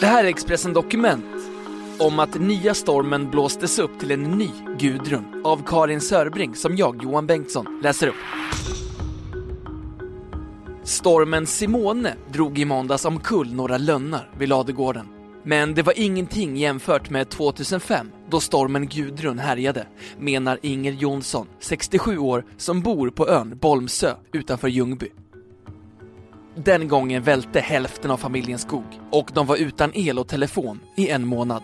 Det här är Expressen Dokument om att nya stormen blåstes upp till en ny Gudrun av Karin Sörbring som jag, Johan Bengtsson, läser upp. Stormen Simone drog i måndags omkull några lönnar vid ladugården. Men det var ingenting jämfört med 2005 då stormen Gudrun härjade, menar Inger Jonsson, 67 år, som bor på ön Bolmsö utanför Ljungby. Den gången välte hälften av familjens skog och de var utan el och telefon i en månad.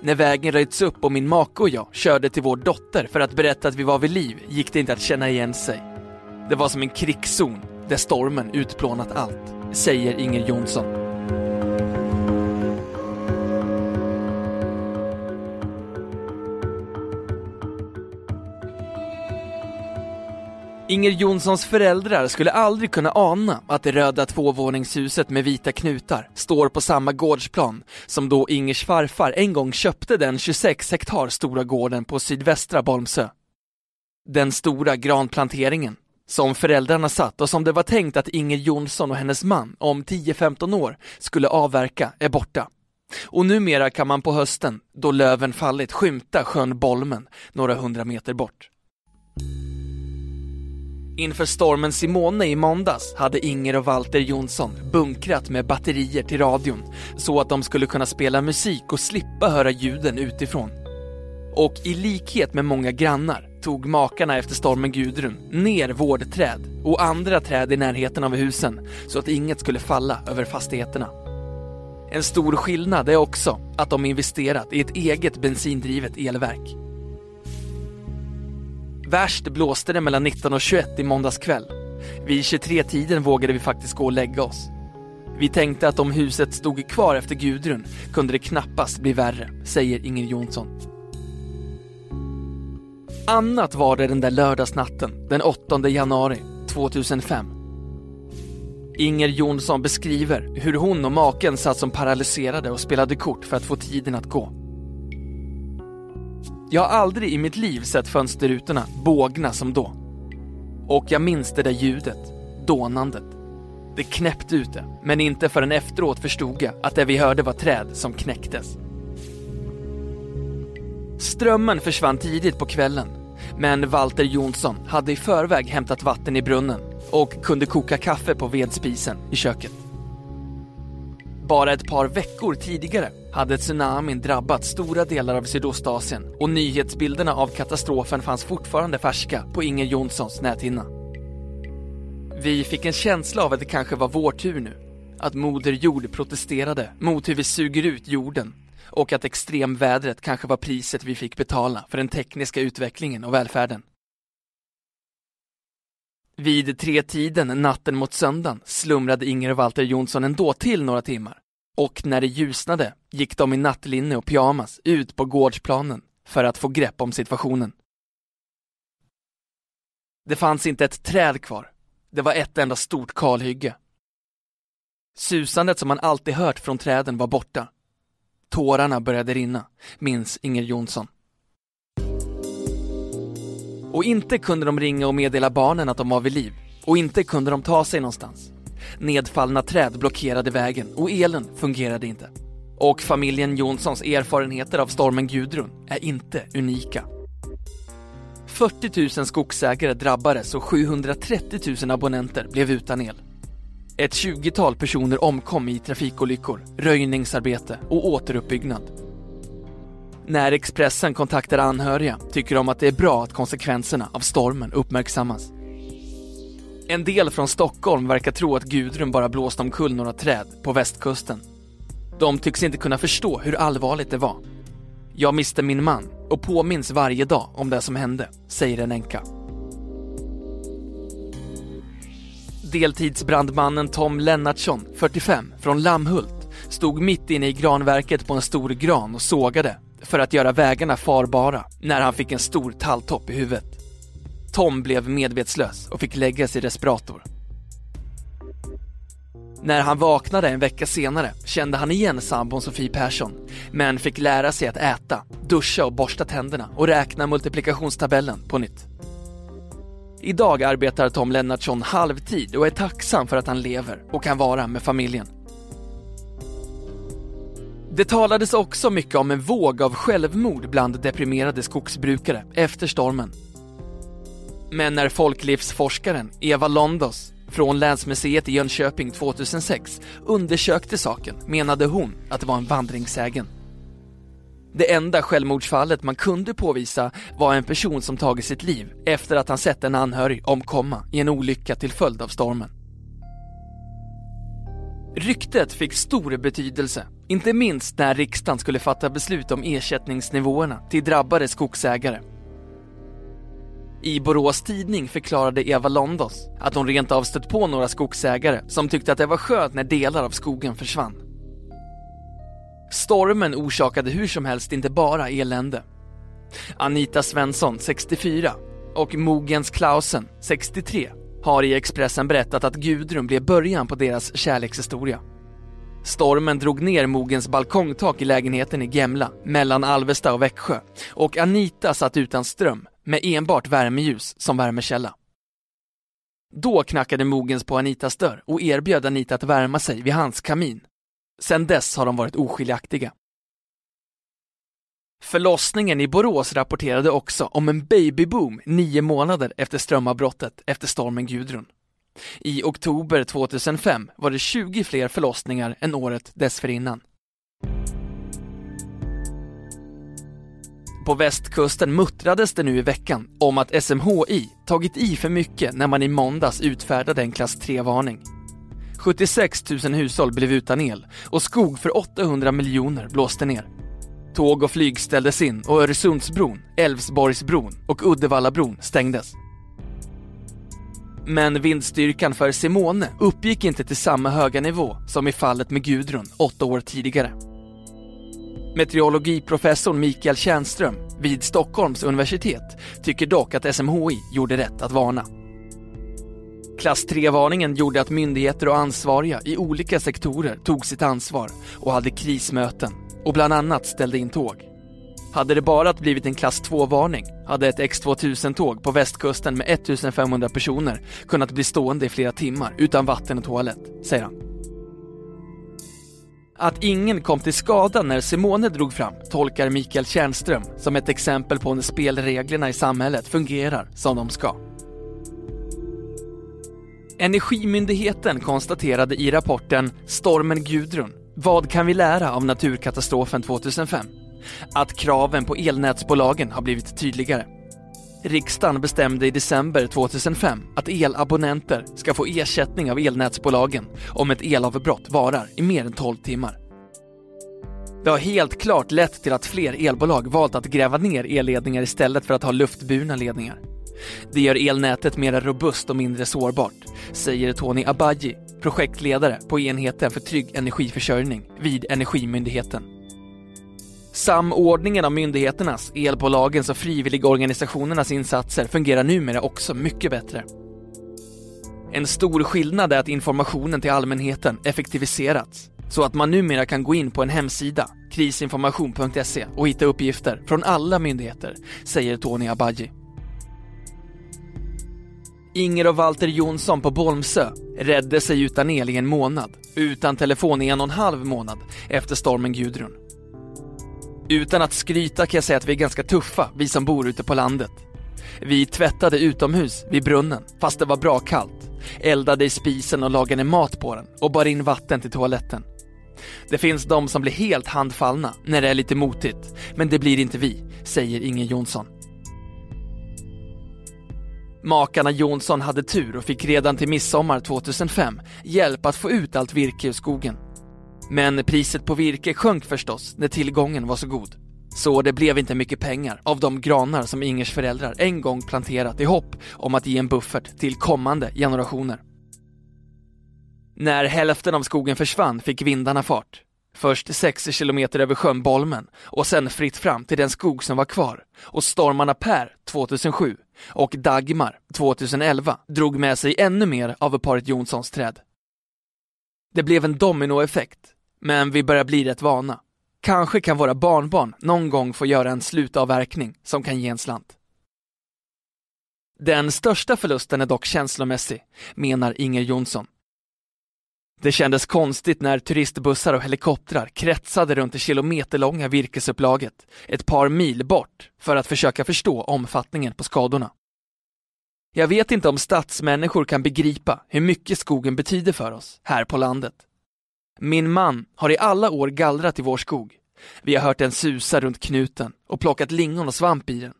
När vägen röjts upp och min make och jag körde till vår dotter för att berätta att vi var vid liv gick det inte att känna igen sig. Det var som en krigszon där stormen utplånat allt, säger Inger Jonsson. Inger Jonssons föräldrar skulle aldrig kunna ana att det röda tvåvåningshuset med vita knutar står på samma gårdsplan som då Ingers farfar en gång köpte den 26 hektar stora gården på sydvästra Bolmsö. Den stora granplanteringen som föräldrarna satt och som det var tänkt att Inger Jonsson och hennes man om 10-15 år skulle avverka är borta. Och numera kan man på hösten, då löven fallit, skymta sjön Bolmen några hundra meter bort. Inför stormen Simone i måndags hade Inger och Walter Jonsson bunkrat med batterier till radion så att de skulle kunna spela musik och slippa höra ljuden utifrån. Och i likhet med många grannar tog makarna efter stormen Gudrun ner vårdträd och andra träd i närheten av husen så att inget skulle falla över fastigheterna. En stor skillnad är också att de investerat i ett eget bensindrivet elverk. Värst blåste det mellan 19 och 21 i måndags kväll. Vid 23-tiden vågade vi faktiskt gå och lägga oss. Vi tänkte att om huset stod kvar efter Gudrun kunde det knappast bli värre, säger Inger Jonsson. Annat var det den där lördagsnatten, den 8 januari 2005. Inger Jonsson beskriver hur hon och maken satt som paralyserade och spelade kort för att få tiden att gå. Jag har aldrig i mitt liv sett fönsterrutorna bågna som då. Och jag minns det där ljudet, dånandet. Det knäppte ute, men inte förrän efteråt förstod jag att det vi hörde var träd som knäcktes. Strömmen försvann tidigt på kvällen, men Walter Jonsson hade i förväg hämtat vatten i brunnen och kunde koka kaffe på vedspisen i köket. Bara ett par veckor tidigare hade tsunamin drabbat stora delar av Sydostasien och nyhetsbilderna av katastrofen fanns fortfarande färska på Inger Jonssons näthinna. Vi fick en känsla av att det kanske var vår tur nu. Att Moder Jord protesterade mot hur vi suger ut jorden och att extremvädret kanske var priset vi fick betala för den tekniska utvecklingen och välfärden. Vid tretiden natten mot söndagen slumrade Inger och Walter Jonsson ändå till några timmar. Och när det ljusnade gick de i nattlinne och pyjamas ut på gårdsplanen för att få grepp om situationen. Det fanns inte ett träd kvar. Det var ett enda stort kalhygge. Susandet som man alltid hört från träden var borta. Tårarna började rinna, minns Inger Jonsson. Och inte kunde de ringa och meddela barnen att de var vid liv. Och inte kunde de ta sig någonstans. Nedfallna träd blockerade vägen och elen fungerade inte. Och familjen Jonssons erfarenheter av stormen Gudrun är inte unika. 40 000 skogsägare drabbades och 730 000 abonnenter blev utan el. Ett 20-tal personer omkom i trafikolyckor, röjningsarbete och återuppbyggnad. När Expressen kontaktar anhöriga tycker de att det är bra att konsekvenserna av stormen uppmärksammas. En del från Stockholm verkar tro att Gudrun bara blåst omkull några träd på västkusten. De tycks inte kunna förstå hur allvarligt det var. Jag miste min man och påminns varje dag om det som hände, säger en änka. Deltidsbrandmannen Tom Lennartsson, 45, från Lammhult stod mitt inne i granverket på en stor gran och sågade för att göra vägarna farbara när han fick en stor talltopp i huvudet. Tom blev medvetslös och fick läggas i respirator. När han vaknade en vecka senare kände han igen sambon Sofie Persson, men fick lära sig att äta, duscha och borsta tänderna och räkna multiplikationstabellen på nytt. Idag arbetar Tom Lennartsson halvtid och är tacksam för att han lever och kan vara med familjen. Det talades också mycket om en våg av självmord bland deprimerade skogsbrukare efter stormen. Men när folklivsforskaren Eva Londos från Länsmuseet i Jönköping 2006 undersökte saken menade hon att det var en vandringssägen. Det enda självmordsfallet man kunde påvisa var en person som tagit sitt liv efter att han sett en anhörig omkomma i en olycka till följd av stormen. Ryktet fick stor betydelse, inte minst när riksdagen skulle fatta beslut om ersättningsnivåerna till drabbade skogsägare. I Borås Tidning förklarade Eva Londos att hon rent av stött på några skogsägare som tyckte att det var skönt när delar av skogen försvann. Stormen orsakade hur som helst inte bara elände. Anita Svensson, 64, och Mogens Klausen, 63, har i Expressen berättat att Gudrun blev början på deras kärlekshistoria. Stormen drog ner Mogens balkongtak i lägenheten i Gemla, mellan Alvesta och Växjö, och Anita satt utan ström, med enbart värmeljus som värmekälla. Då knackade Mogens på Anitas dörr och erbjöd Anita att värma sig vid hans kamin. Sedan dess har de varit oskiljaktiga. Förlossningen i Borås rapporterade också om en babyboom nio månader efter strömavbrottet efter stormen Gudrun. I oktober 2005 var det 20 fler förlossningar än året dessförinnan. På västkusten muttrades det nu i veckan om att SMHI tagit i för mycket när man i måndags utfärdade en klass 3-varning. 76 000 hushåll blev utan el och skog för 800 miljoner blåste ner. Tåg och flyg ställdes in och Öresundsbron, Älvsborgsbron och Uddevallabron stängdes. Men vindstyrkan för Simone uppgick inte till samma höga nivå som i fallet med Gudrun åtta år tidigare. Meteorologiprofessorn Mikael Tjärnström vid Stockholms universitet tycker dock att SMHI gjorde rätt att varna. Klass 3-varningen gjorde att myndigheter och ansvariga i olika sektorer tog sitt ansvar och hade krismöten och bland annat ställde in tåg. Hade det bara blivit en klass 2-varning hade ett X2000-tåg på västkusten med 1500 personer kunnat bli stående i flera timmar utan vatten och toalett, säger han. Att ingen kom till skada när Simone drog fram tolkar Mikael Tjernström som ett exempel på när spelreglerna i samhället fungerar som de ska. Energimyndigheten konstaterade i rapporten Stormen Gudrun, vad kan vi lära av naturkatastrofen 2005? Att kraven på elnätsbolagen har blivit tydligare. Riksdagen bestämde i december 2005 att elabonnenter ska få ersättning av elnätsbolagen om ett elavbrott varar i mer än 12 timmar. Det har helt klart lett till att fler elbolag valt att gräva ner elledningar istället för att ha luftburna ledningar. Det gör elnätet mer robust och mindre sårbart, säger Tony Abaji, projektledare på enheten för trygg energiförsörjning vid Energimyndigheten. Samordningen av myndigheternas, elbolagens och frivilligorganisationernas insatser fungerar numera också mycket bättre. En stor skillnad är att informationen till allmänheten effektiviserats så att man numera kan gå in på en hemsida, krisinformation.se och hitta uppgifter från alla myndigheter, säger Tony Abaji. Inger och Walter Jonsson på Bolmsö räddade sig utan el i en månad, utan telefon i en och en halv månad efter stormen Gudrun. Utan att skryta kan jag säga att vi är ganska tuffa, vi som bor ute på landet. Vi tvättade utomhus vid brunnen, fast det var bra kallt. Eldade i spisen och lagade mat på den och bar in vatten till toaletten. Det finns de som blir helt handfallna när det är lite motigt, men det blir inte vi, säger Inge Jonsson. Makarna Jonsson hade tur och fick redan till midsommar 2005 hjälp att få ut allt virke ur skogen. Men priset på virke sjönk förstås när tillgången var så god. Så det blev inte mycket pengar av de granar som Ingers föräldrar en gång planterat i hopp om att ge en buffert till kommande generationer. När hälften av skogen försvann fick vindarna fart. Först sex kilometer över sjön Bolmen och sen fritt fram till den skog som var kvar. Och stormarna Per 2007 och Dagmar 2011 drog med sig ännu mer av paret Jonssons träd. Det blev en dominoeffekt, men vi börjar bli rätt vana. Kanske kan våra barnbarn någon gång få göra en slutavverkning som kan ge en slant. Den största förlusten är dock känslomässig, menar Inger Jonsson. Det kändes konstigt när turistbussar och helikoptrar kretsade runt det kilometerlånga virkesupplaget ett par mil bort för att försöka förstå omfattningen på skadorna. Jag vet inte om stadsmänniskor kan begripa hur mycket skogen betyder för oss här på landet. Min man har i alla år gallrat i vår skog. Vi har hört den susa runt knuten och plockat lingon och svamp i den.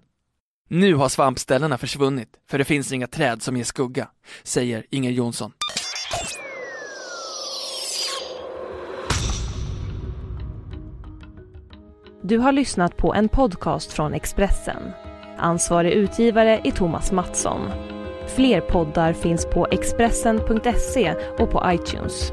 Nu har svampställena försvunnit för det finns inga träd som ger skugga, säger Inger Jonsson. Du har lyssnat på en podcast från Expressen. Ansvarig utgivare är Thomas Mattsson. Fler poddar finns på Expressen.se och på iTunes.